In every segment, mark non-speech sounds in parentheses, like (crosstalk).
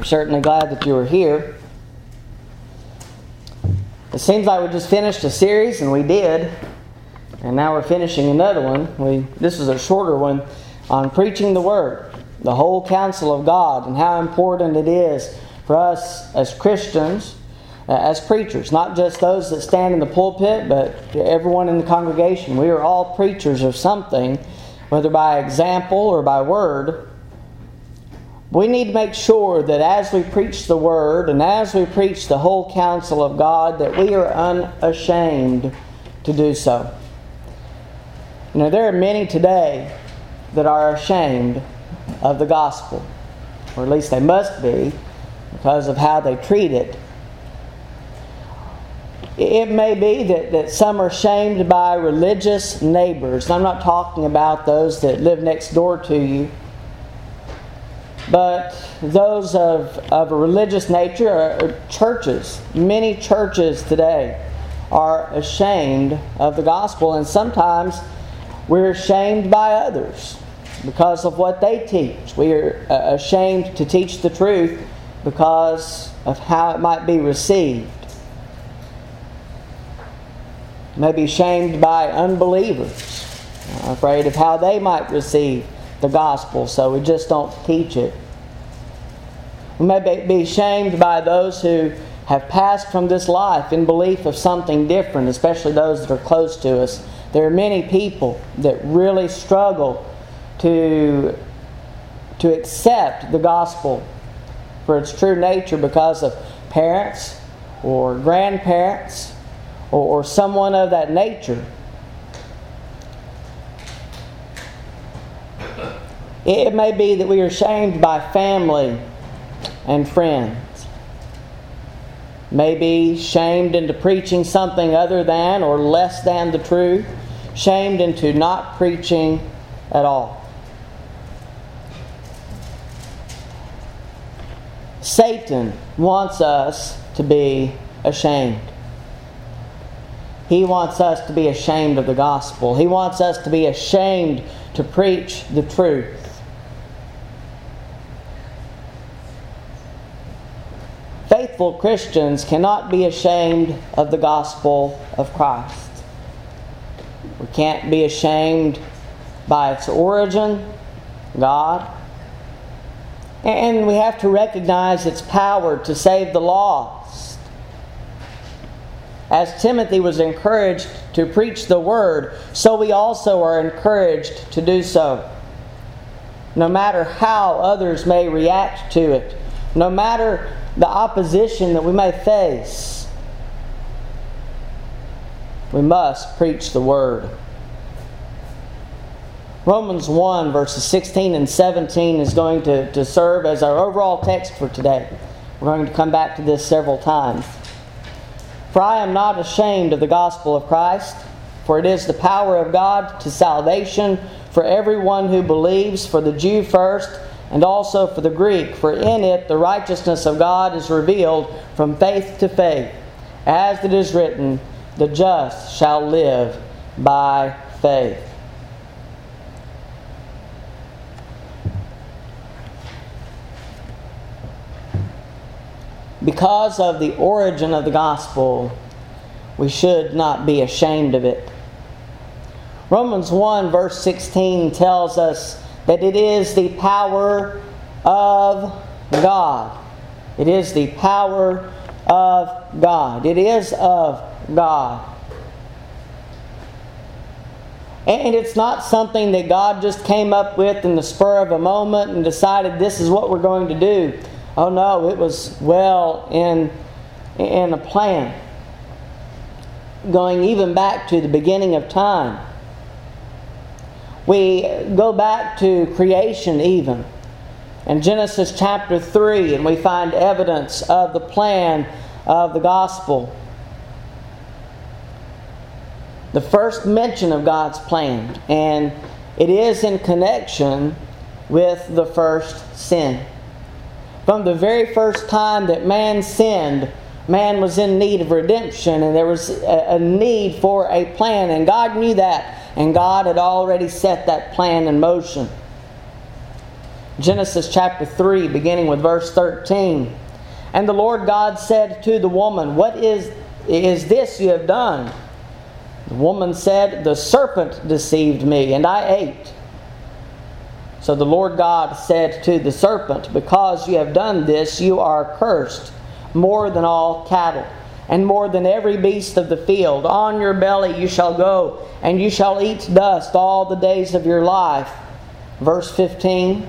We're certainly glad that you are here. It seems like we just finished a series, and we did. And now we're finishing another one. We, this is a shorter one on preaching the Word, the whole counsel of God, and how important it is for us as Christians, uh, as preachers, not just those that stand in the pulpit, but everyone in the congregation. We are all preachers of something, whether by example or by word. We need to make sure that as we preach the Word and as we preach the whole counsel of God, that we are unashamed to do so. You know, there are many today that are ashamed of the gospel, or at least they must be because of how they treat it. It may be that, that some are shamed by religious neighbors. I'm not talking about those that live next door to you but those of, of a religious nature are churches. Many churches today are ashamed of the gospel, and sometimes we're ashamed by others because of what they teach. We are uh, ashamed to teach the truth because of how it might be received. Maybe shamed by unbelievers, afraid of how they might receive the gospel, so we just don't teach it. We may be shamed by those who have passed from this life in belief of something different, especially those that are close to us. There are many people that really struggle to, to accept the gospel for its true nature because of parents or grandparents or, or someone of that nature It may be that we are shamed by family and friends. Maybe shamed into preaching something other than or less than the truth. Shamed into not preaching at all. Satan wants us to be ashamed. He wants us to be ashamed of the gospel. He wants us to be ashamed to preach the truth. Faithful Christians cannot be ashamed of the gospel of Christ. We can't be ashamed by its origin, God. And we have to recognize its power to save the lost. As Timothy was encouraged to preach the word, so we also are encouraged to do so. No matter how others may react to it, no matter the opposition that we may face, we must preach the Word. Romans 1, verses 16 and 17 is going to, to serve as our overall text for today. We're going to come back to this several times. For I am not ashamed of the gospel of Christ, for it is the power of God to salvation for everyone who believes, for the Jew first and also for the Greek, for in it the righteousness of God is revealed from faith to faith. As it is written, the just shall live by faith. Because of the origin of the gospel, we should not be ashamed of it. Romans 1, verse 16 tells us that it is the power of God. It is the power of God. It is of God. And it's not something that God just came up with in the spur of a moment and decided this is what we're going to do. Oh no, it was well in, in a plan. Going even back to the beginning of time. We go back to creation, even. In Genesis chapter 3, and we find evidence of the plan of the gospel. The first mention of God's plan, and it is in connection with the first sin. From the very first time that man sinned, man was in need of redemption, and there was a need for a plan, and God knew that and God had already set that plan in motion. Genesis chapter 3, beginning with verse 13. And the Lord God said to the woman, What is, is this you have done? The woman said, The serpent deceived me, and I ate. So the Lord God said to the serpent, Because you have done this, you are cursed more than all cattle, and more than every beast of the field. On your belly you shall go, and you shall eat dust all the days of your life. Verse 15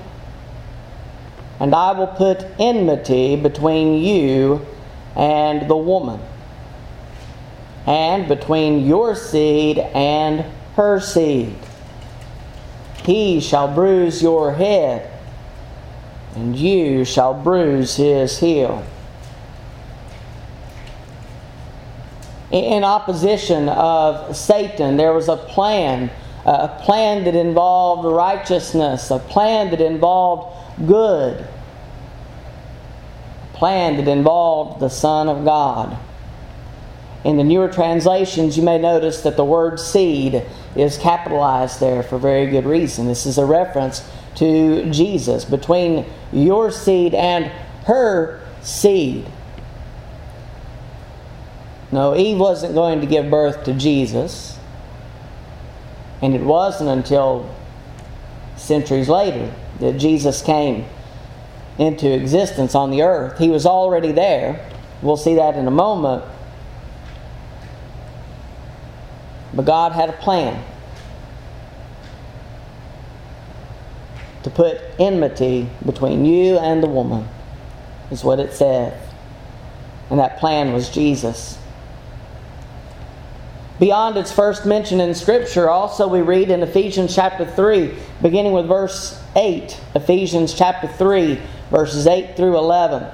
And I will put enmity between you and the woman, and between your seed and her seed. He shall bruise your head, and you shall bruise his heel. In opposition of Satan, there was a plan a plan that involved righteousness, a plan that involved good, a plan that involved the Son of God. In the newer translations, you may notice that the word seed is capitalized there for very good reason. This is a reference to Jesus, between your seed and her seed. No, Eve wasn't going to give birth to Jesus. And it wasn't until centuries later that Jesus came into existence on the earth. He was already there. We'll see that in a moment. But God had a plan to put enmity between you and the woman, is what it said. And that plan was Jesus. Beyond its first mention in Scripture, also we read in Ephesians chapter 3, beginning with verse 8. Ephesians chapter 3, verses 8 through 11.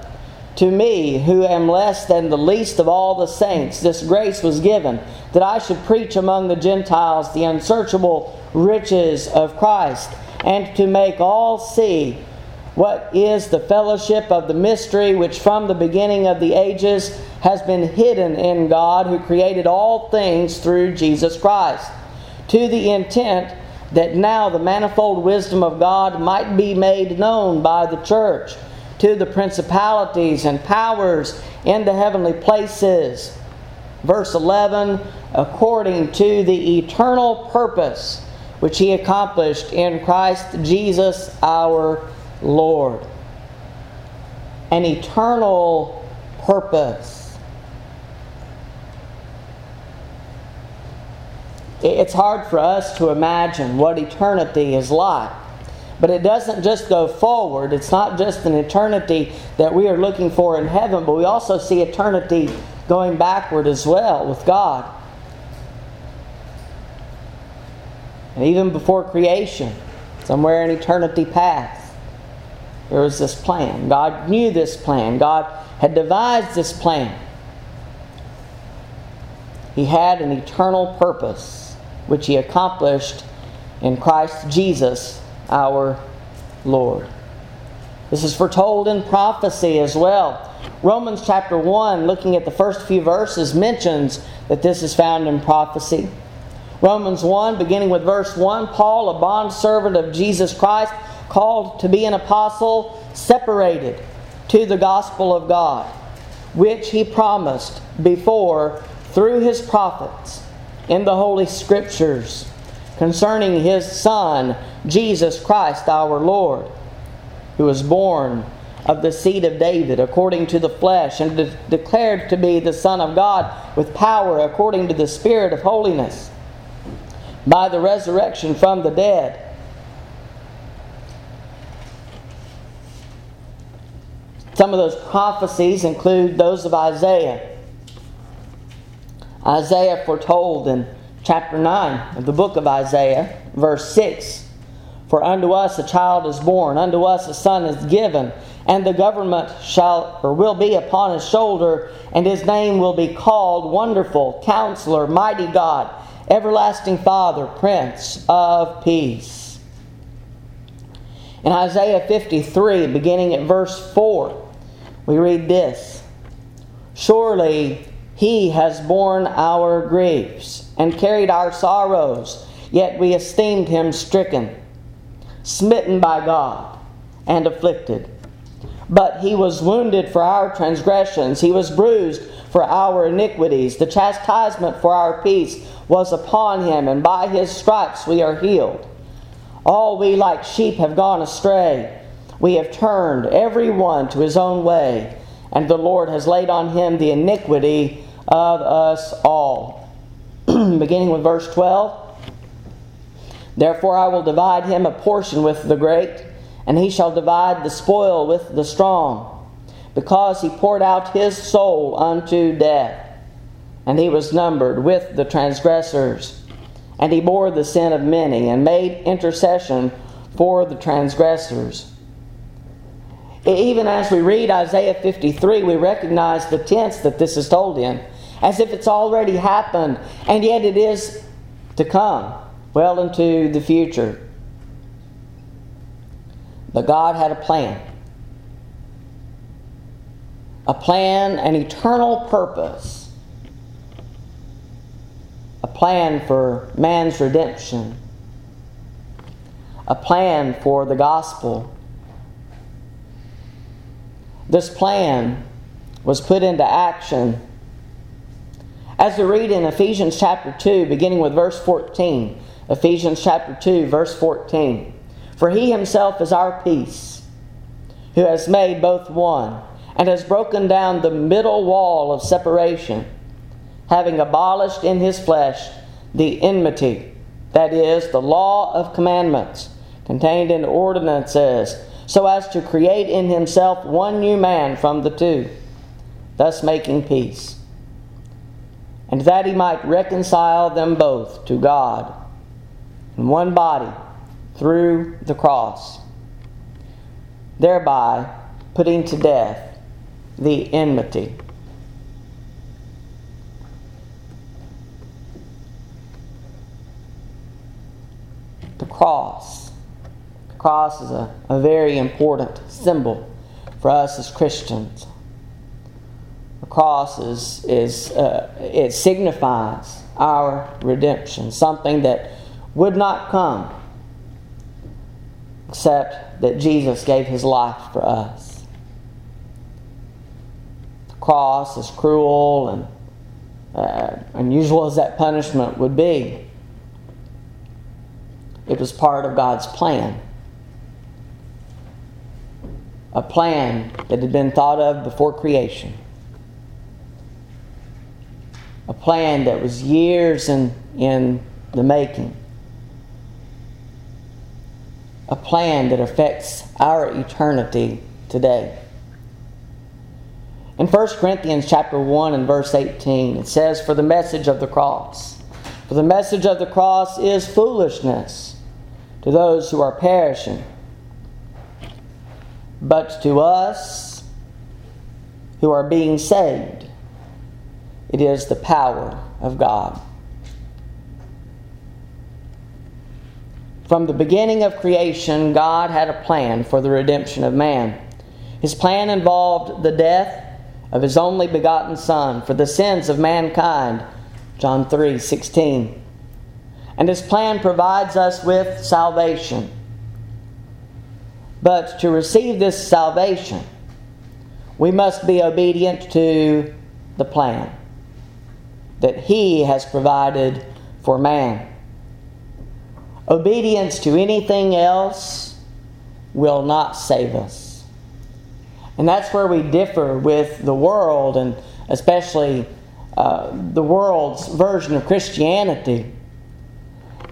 To me, who am less than the least of all the saints, this grace was given that I should preach among the Gentiles the unsearchable riches of Christ, and to make all see what is the fellowship of the mystery which from the beginning of the ages has been hidden in God who created all things through Jesus Christ, to the intent that now the manifold wisdom of God might be made known by the church to the principalities and powers in the heavenly places. Verse 11, according to the eternal purpose which he accomplished in Christ Jesus our Lord. An eternal purpose. It's hard for us to imagine what eternity is like. But it doesn't just go forward. It's not just an eternity that we are looking for in heaven, but we also see eternity going backward as well with God. And even before creation, somewhere in eternity past, there was this plan. God knew this plan. God had devised this plan. He had an eternal purpose which he accomplished in Christ Jesus our Lord. This is foretold in prophecy as well. Romans chapter 1, looking at the first few verses, mentions that this is found in prophecy. Romans 1, beginning with verse 1 Paul, a bondservant of Jesus Christ, called to be an apostle, separated to the gospel of God, which he promised before through his prophets in the Holy Scriptures concerning His Son, Jesus Christ our Lord, who was born of the seed of David according to the flesh, and de- declared to be the Son of God with power according to the Spirit of holiness, by the resurrection from the dead. Some of those prophecies include those of Isaiah Isaiah foretold in chapter 9 of the book of Isaiah, verse 6 For unto us a child is born, unto us a son is given, and the government shall or will be upon his shoulder, and his name will be called Wonderful, Counselor, Mighty God, Everlasting Father, Prince of Peace. In Isaiah 53, beginning at verse 4, we read this Surely he has borne our griefs and carried our sorrows, yet we esteemed him stricken, smitten by God, and afflicted. But he was wounded for our transgressions, he was bruised for our iniquities. The chastisement for our peace was upon him, and by his stripes we are healed. All we like sheep have gone astray. We have turned every one to his own way, and the Lord has laid on him the iniquity of us all. (clears throat) Beginning with verse 12. Therefore I will divide him a portion with the great and he shall divide the spoil with the strong, because he poured out his soul unto death. And he was numbered with the transgressors. And he bore the sin of many, and made intercession for the transgressors. Even as we read Isaiah 53, we recognize the tense that this is told in, as if it's already happened, and yet it is to come, well into the future. But God had a plan. A plan, an eternal purpose. A plan for man's redemption. A plan for the gospel. This plan was put into action. As we read in Ephesians chapter 2, beginning with verse 14, Ephesians chapter 2, verse 14. For he himself is our peace, who has made both one, and has broken down the middle wall of separation, having abolished in his flesh the enmity, that is, the law of commandments contained in ordinances, so as to create in himself one new man from the two, thus making peace, and that he might reconcile them both to God in one body through the cross, thereby putting to death the enmity. The cross. Cross is a, a very important symbol for us as Christians. The cross is, is uh, it signifies our redemption, something that would not come except that Jesus gave his life for us. The cross, as cruel and uh, unusual as that punishment would be, it was part of God's plan. A plan that had been thought of before creation. A plan that was years in, in the making a plan that affects our eternity today. In 1 Corinthians chapter 1 and verse 18, it says, For the message of the cross. For the message of the cross is foolishness to those who are perishing. But to us who are being saved, it is the power of God. From the beginning of creation, God had a plan for the redemption of man. His plan involved the death of his only begotten Son for the sins of mankind. John 3 16. And his plan provides us with salvation. But to receive this salvation, we must be obedient to the plan that he has provided for man. Obedience to anything else will not save us. And that's where we differ with the world, and especially uh, the world's version of Christianity.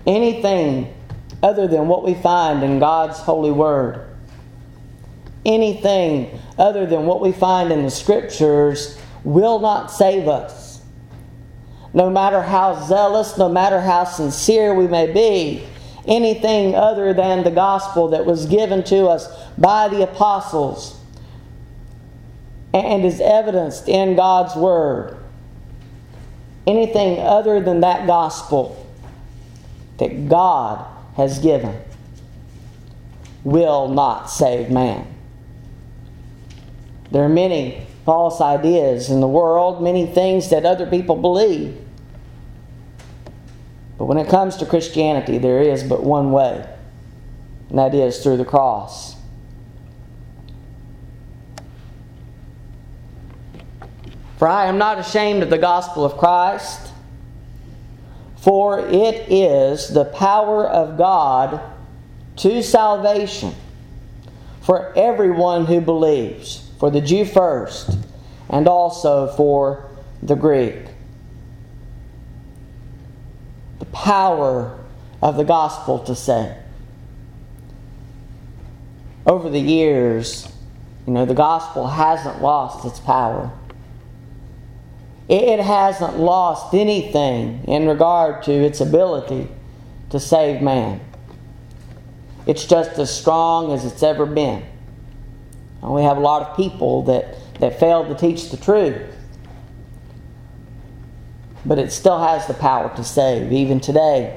Anything other than what we find in God's holy word, anything other than what we find in the scriptures will not save us. No matter how zealous, no matter how sincere we may be, anything other than the gospel that was given to us by the apostles and is evidenced in God's Word. Anything other than that gospel that God has given will not save man. There are many false ideas in the world, many things that other people believe. But when it comes to Christianity, there is but one way, and that is through the cross. For I am not ashamed of the gospel of Christ, for it is the power of God to salvation for everyone who believes for the Jew first, and also for the Greek. The power of the gospel to save. Over the years, you know, the gospel hasn't lost its power. It hasn't lost anything in regard to its ability to save man. It's just as strong as it's ever been. And we have a lot of people that, that fail to teach the truth. But it still has the power to save, even today.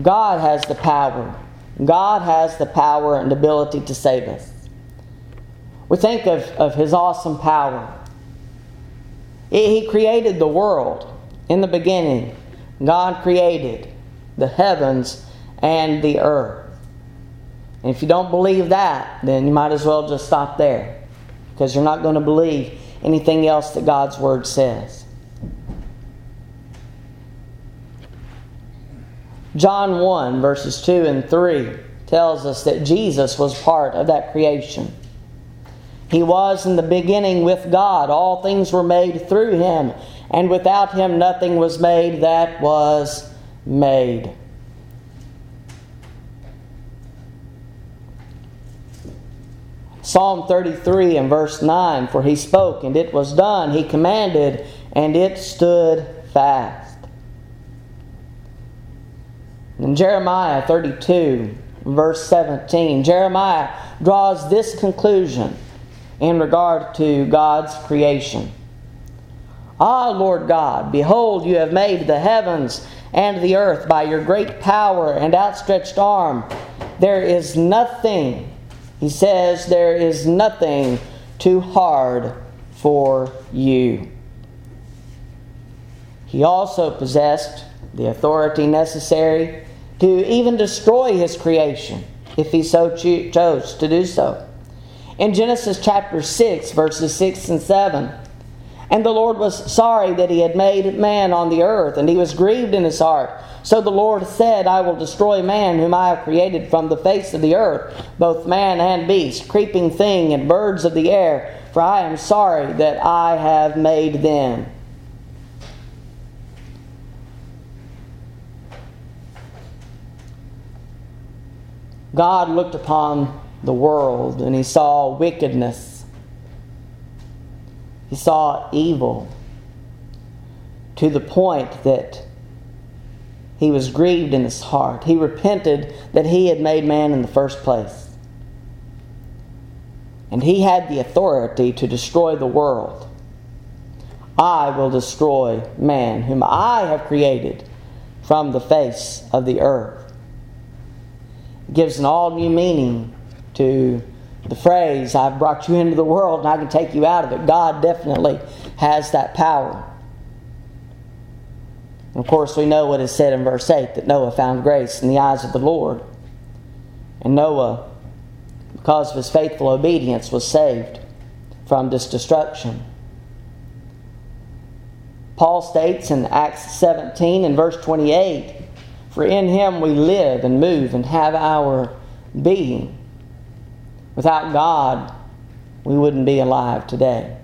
God has the power. God has the power and ability to save us. We think of, of His awesome power. He created the world in the beginning. God created the heavens and the earth. And if you don't believe that, then you might as well just stop there because you're not going to believe anything else that God's Word says. John 1, verses 2 and 3 tells us that Jesus was part of that creation. He was in the beginning with God. All things were made through him, and without him nothing was made that was made. Psalm 33 and verse 9 For he spoke, and it was done. He commanded, and it stood fast. In Jeremiah 32, verse 17, Jeremiah draws this conclusion in regard to God's creation. Ah, Lord God, behold, you have made the heavens and the earth by your great power and outstretched arm. There is nothing, he says, there is nothing too hard for you. He also possessed the authority necessary to even destroy his creation if he so cho- chose to do so. In Genesis chapter 6, verses 6 and 7, and the Lord was sorry that he had made man on the earth, and he was grieved in his heart. So the Lord said, I will destroy man whom I have created from the face of the earth, both man and beast, creeping thing, and birds of the air, for I am sorry that I have made them. God looked upon the world and he saw wickedness he saw evil to the point that he was grieved in his heart. He repented that he had made man in the first place. And he had the authority to destroy the world. I will destroy man, whom I have created from the face of the earth. It gives an all new meaning to the phrase, I've brought you into the world and I can take you out of it. God definitely has that power. And of course, we know what is said in verse 8 that Noah found grace in the eyes of the Lord. And Noah, because of his faithful obedience, was saved from this destruction. Paul states in Acts 17 and verse 28 For in him we live and move and have our being. Without God, we wouldn't be alive today.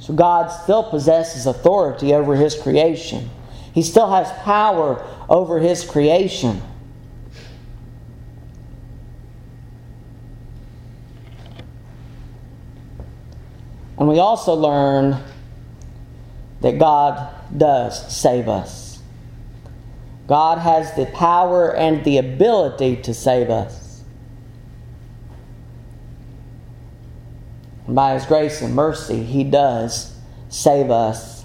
So God still possesses authority over His creation. He still has power over His creation. And we also learn that God does save us. God has the power and the ability to save us. And by His grace and mercy, He does save us.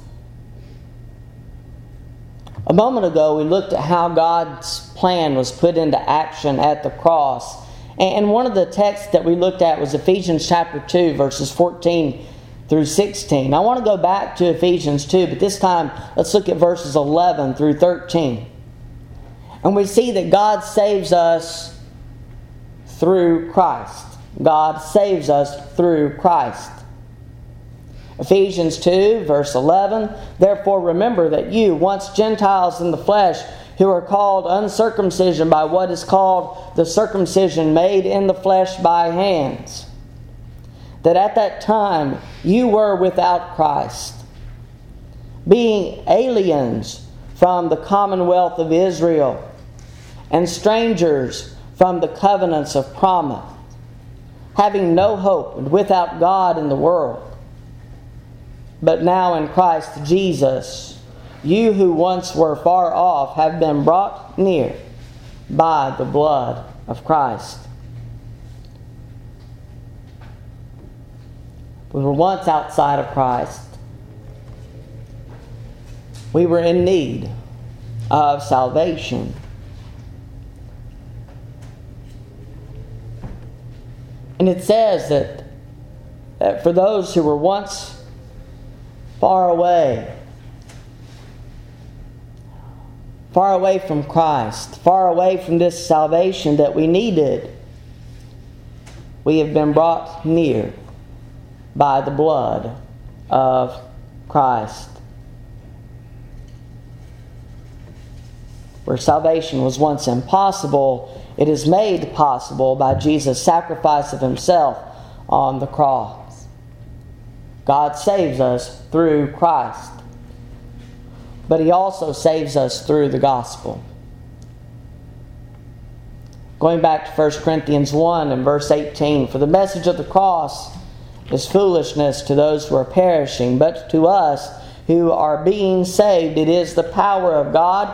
A moment ago, we looked at how God's plan was put into action at the cross. And one of the texts that we looked at was Ephesians chapter 2, verses 14 through 16. I want to go back to Ephesians 2, but this time let's look at verses 11 through 13. And we see that God saves us through Christ. God saves us through Christ. Ephesians 2, verse 11 Therefore remember that you, once Gentiles in the flesh, who are called uncircumcision by what is called the circumcision made in the flesh by hands, that at that time you were without Christ, being aliens from the commonwealth of Israel and strangers from the covenants of promise, having no hope and without God in the world. But now in Christ Jesus, you who once were far off have been brought near by the blood of Christ. We were once outside of Christ. We were in need of salvation. And it says that, that for those who were once far away. Far away from Christ, far away from this salvation that we needed, we have been brought near by the blood of Christ. Where salvation was once impossible, it is made possible by Jesus' sacrifice of himself on the cross. God saves us through Christ, but He also saves us through the gospel. Going back to 1 Corinthians 1 and verse 18 For the message of the cross is foolishness to those who are perishing, but to us who are being saved, it is the power of God.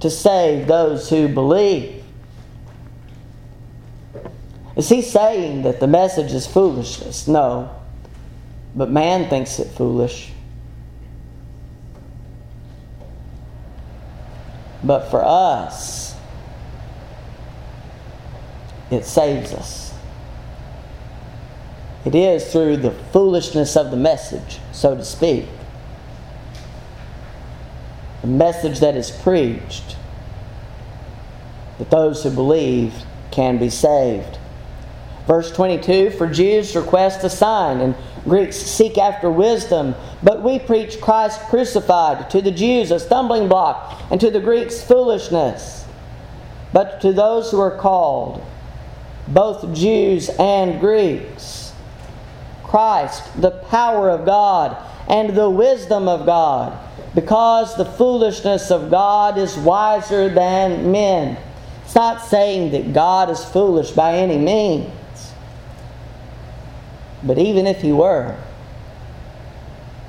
to save those who believe. Is he saying that the message is foolishness? No but man thinks it foolish. But for us, it saves us. It is through the foolishness of the message, so to speak. Message that is preached that those who believe can be saved. Verse 22 For Jews request a sign, and Greeks seek after wisdom, but we preach Christ crucified, to the Jews a stumbling block, and to the Greeks foolishness. But to those who are called, both Jews and Greeks, Christ, the power of God and the wisdom of God, because the foolishness of God is wiser than men. It's not saying that God is foolish by any means. But even if he were,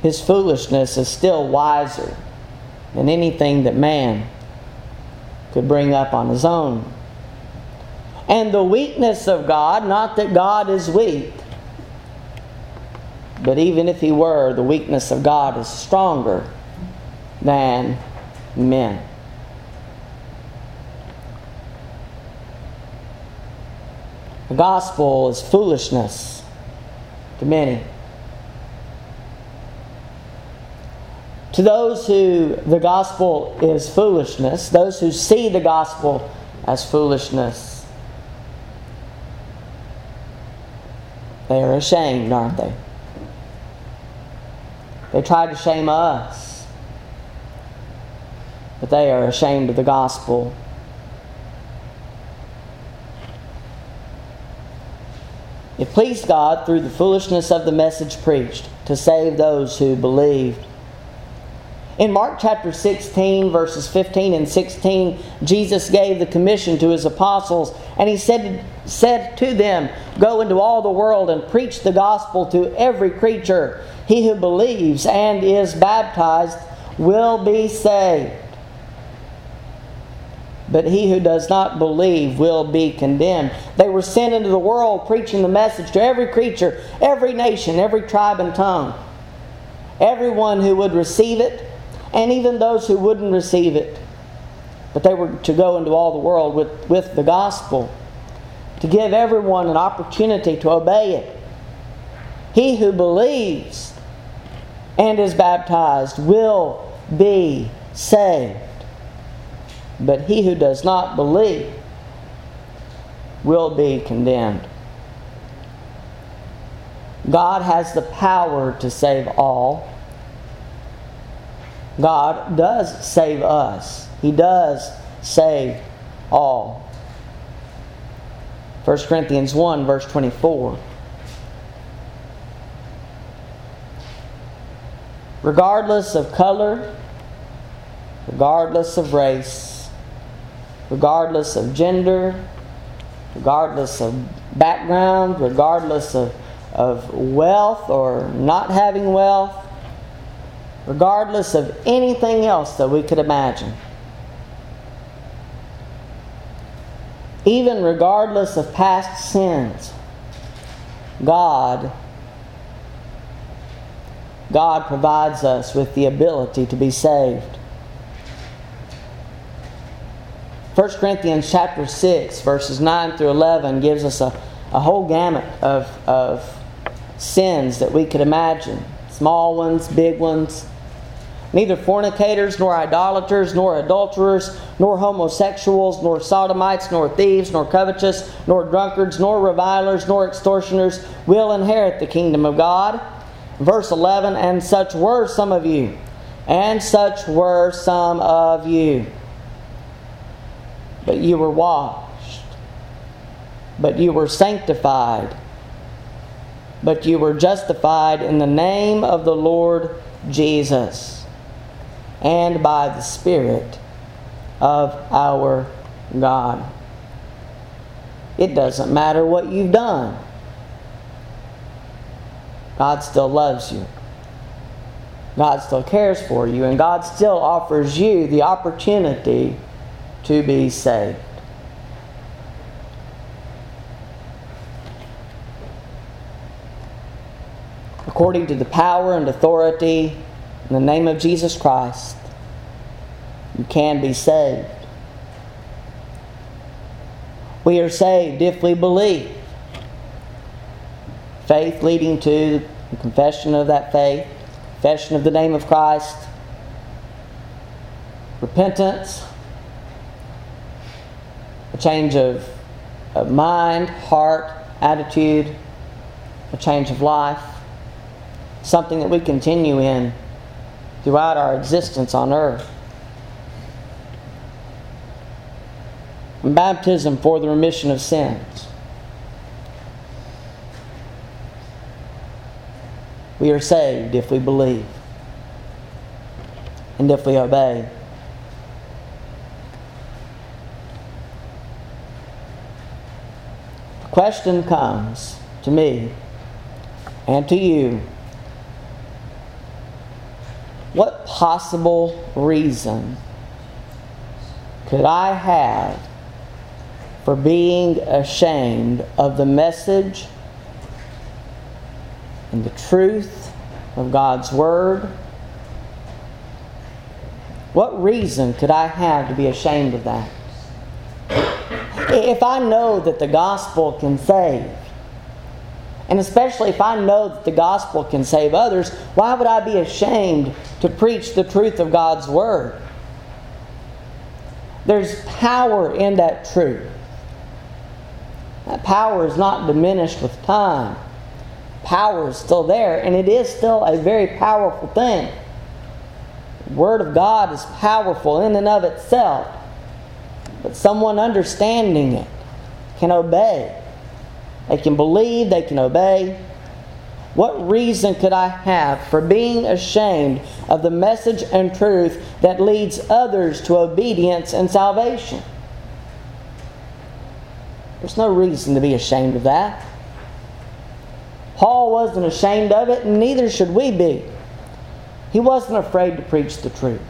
his foolishness is still wiser than anything that man could bring up on his own. And the weakness of God, not that God is weak, but even if he were, the weakness of God is stronger than men. The gospel is foolishness to many. To those who the gospel is foolishness, those who see the gospel as foolishness, they are ashamed, aren't they? They try to shame us, but they are ashamed of the gospel. It pleased God through the foolishness of the message preached to save those who believed. In Mark chapter 16, verses 15 and 16, Jesus gave the commission to his apostles, and he said, said to them, Go into all the world and preach the gospel to every creature. He who believes and is baptized will be saved, but he who does not believe will be condemned. They were sent into the world preaching the message to every creature, every nation, every tribe and tongue. Everyone who would receive it, and even those who wouldn't receive it. But they were to go into all the world with, with the gospel, to give everyone an opportunity to obey it. He who believes and is baptized will be saved. But he who does not believe will be condemned. God has the power to save all. God does save us. He does save all. 1 Corinthians 1, verse 24. Regardless of color, regardless of race, regardless of gender, regardless of background, regardless of, of wealth or not having wealth, regardless of anything else that we could imagine. Even regardless of past sins, God God provides us with the ability to be saved. 1 Corinthians chapter 6, verses 9 through 11 gives us a, a whole gamut of, of sins that we could imagine small ones, big ones. Neither fornicators, nor idolaters, nor adulterers, nor homosexuals, nor sodomites, nor thieves, nor covetous, nor drunkards, nor revilers, nor extortioners will inherit the kingdom of God. Verse 11 And such were some of you, and such were some of you. But you were washed, but you were sanctified, but you were justified in the name of the Lord Jesus and by the Spirit of our God. It doesn't matter what you've done, God still loves you. God still cares for you, and God still offers you the opportunity to be saved. According to the power and authority in the name of Jesus Christ, you can be saved. We are saved if we believe. Faith leading to the confession of that faith, confession of the name of Christ, repentance, change of, of mind, heart, attitude, a change of life, something that we continue in throughout our existence on earth. And baptism for the remission of sins. We are saved if we believe and if we obey. Question comes to me and to you what possible reason could I have for being ashamed of the message and the truth of God's Word? What reason could I have to be ashamed of that? If I know that the gospel can save, and especially if I know that the gospel can save others, why would I be ashamed to preach the truth of God's Word? There's power in that truth. That power is not diminished with time. Power is still there, and it is still a very powerful thing. The Word of God is powerful in and of itself, but someone understanding it can obey they can believe, they can obey. What reason could I have for being ashamed of the message and truth that leads others to obedience and salvation? There's no reason to be ashamed of that. Paul wasn't ashamed of it, and neither should we be. He wasn't afraid to preach the truth.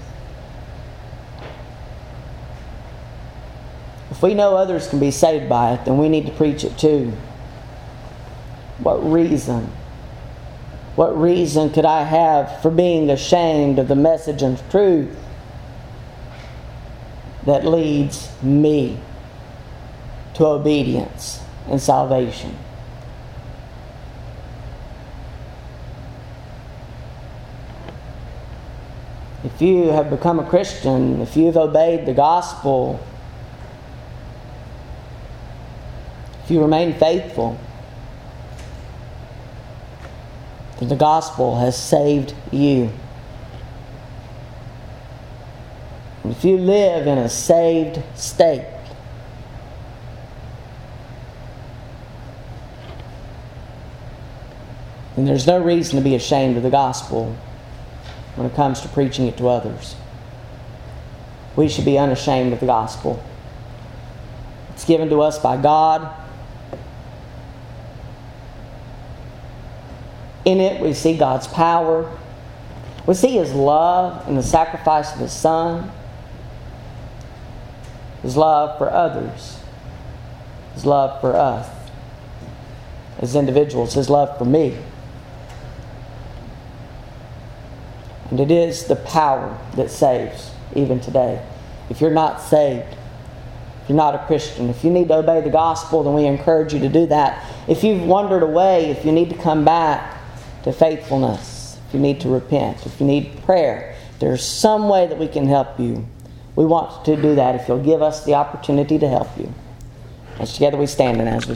If we know others can be saved by it, then we need to preach it too. What reason? What reason could I have for being ashamed of the message and truth that leads me to obedience and salvation? If you have become a Christian, if you've obeyed the gospel, if you remain faithful, then the gospel has saved you. If you live in a saved state, then there's no reason to be ashamed of the gospel when it comes to preaching it to others. We should be unashamed of the gospel. It's given to us by God. In it, we see God's power. We see His love and the sacrifice of His Son, His love for others, His love for us as individuals, His love for me. And it is the power that saves, even today. If you're not saved, if you're not a Christian, if you need to obey the gospel, then we encourage you to do that. If you've wandered away, if you need to come back to faithfulness, if you need to repent, if you need prayer, there's some way that we can help you. We want to do that if you'll give us the opportunity to help you. As together we stand and as we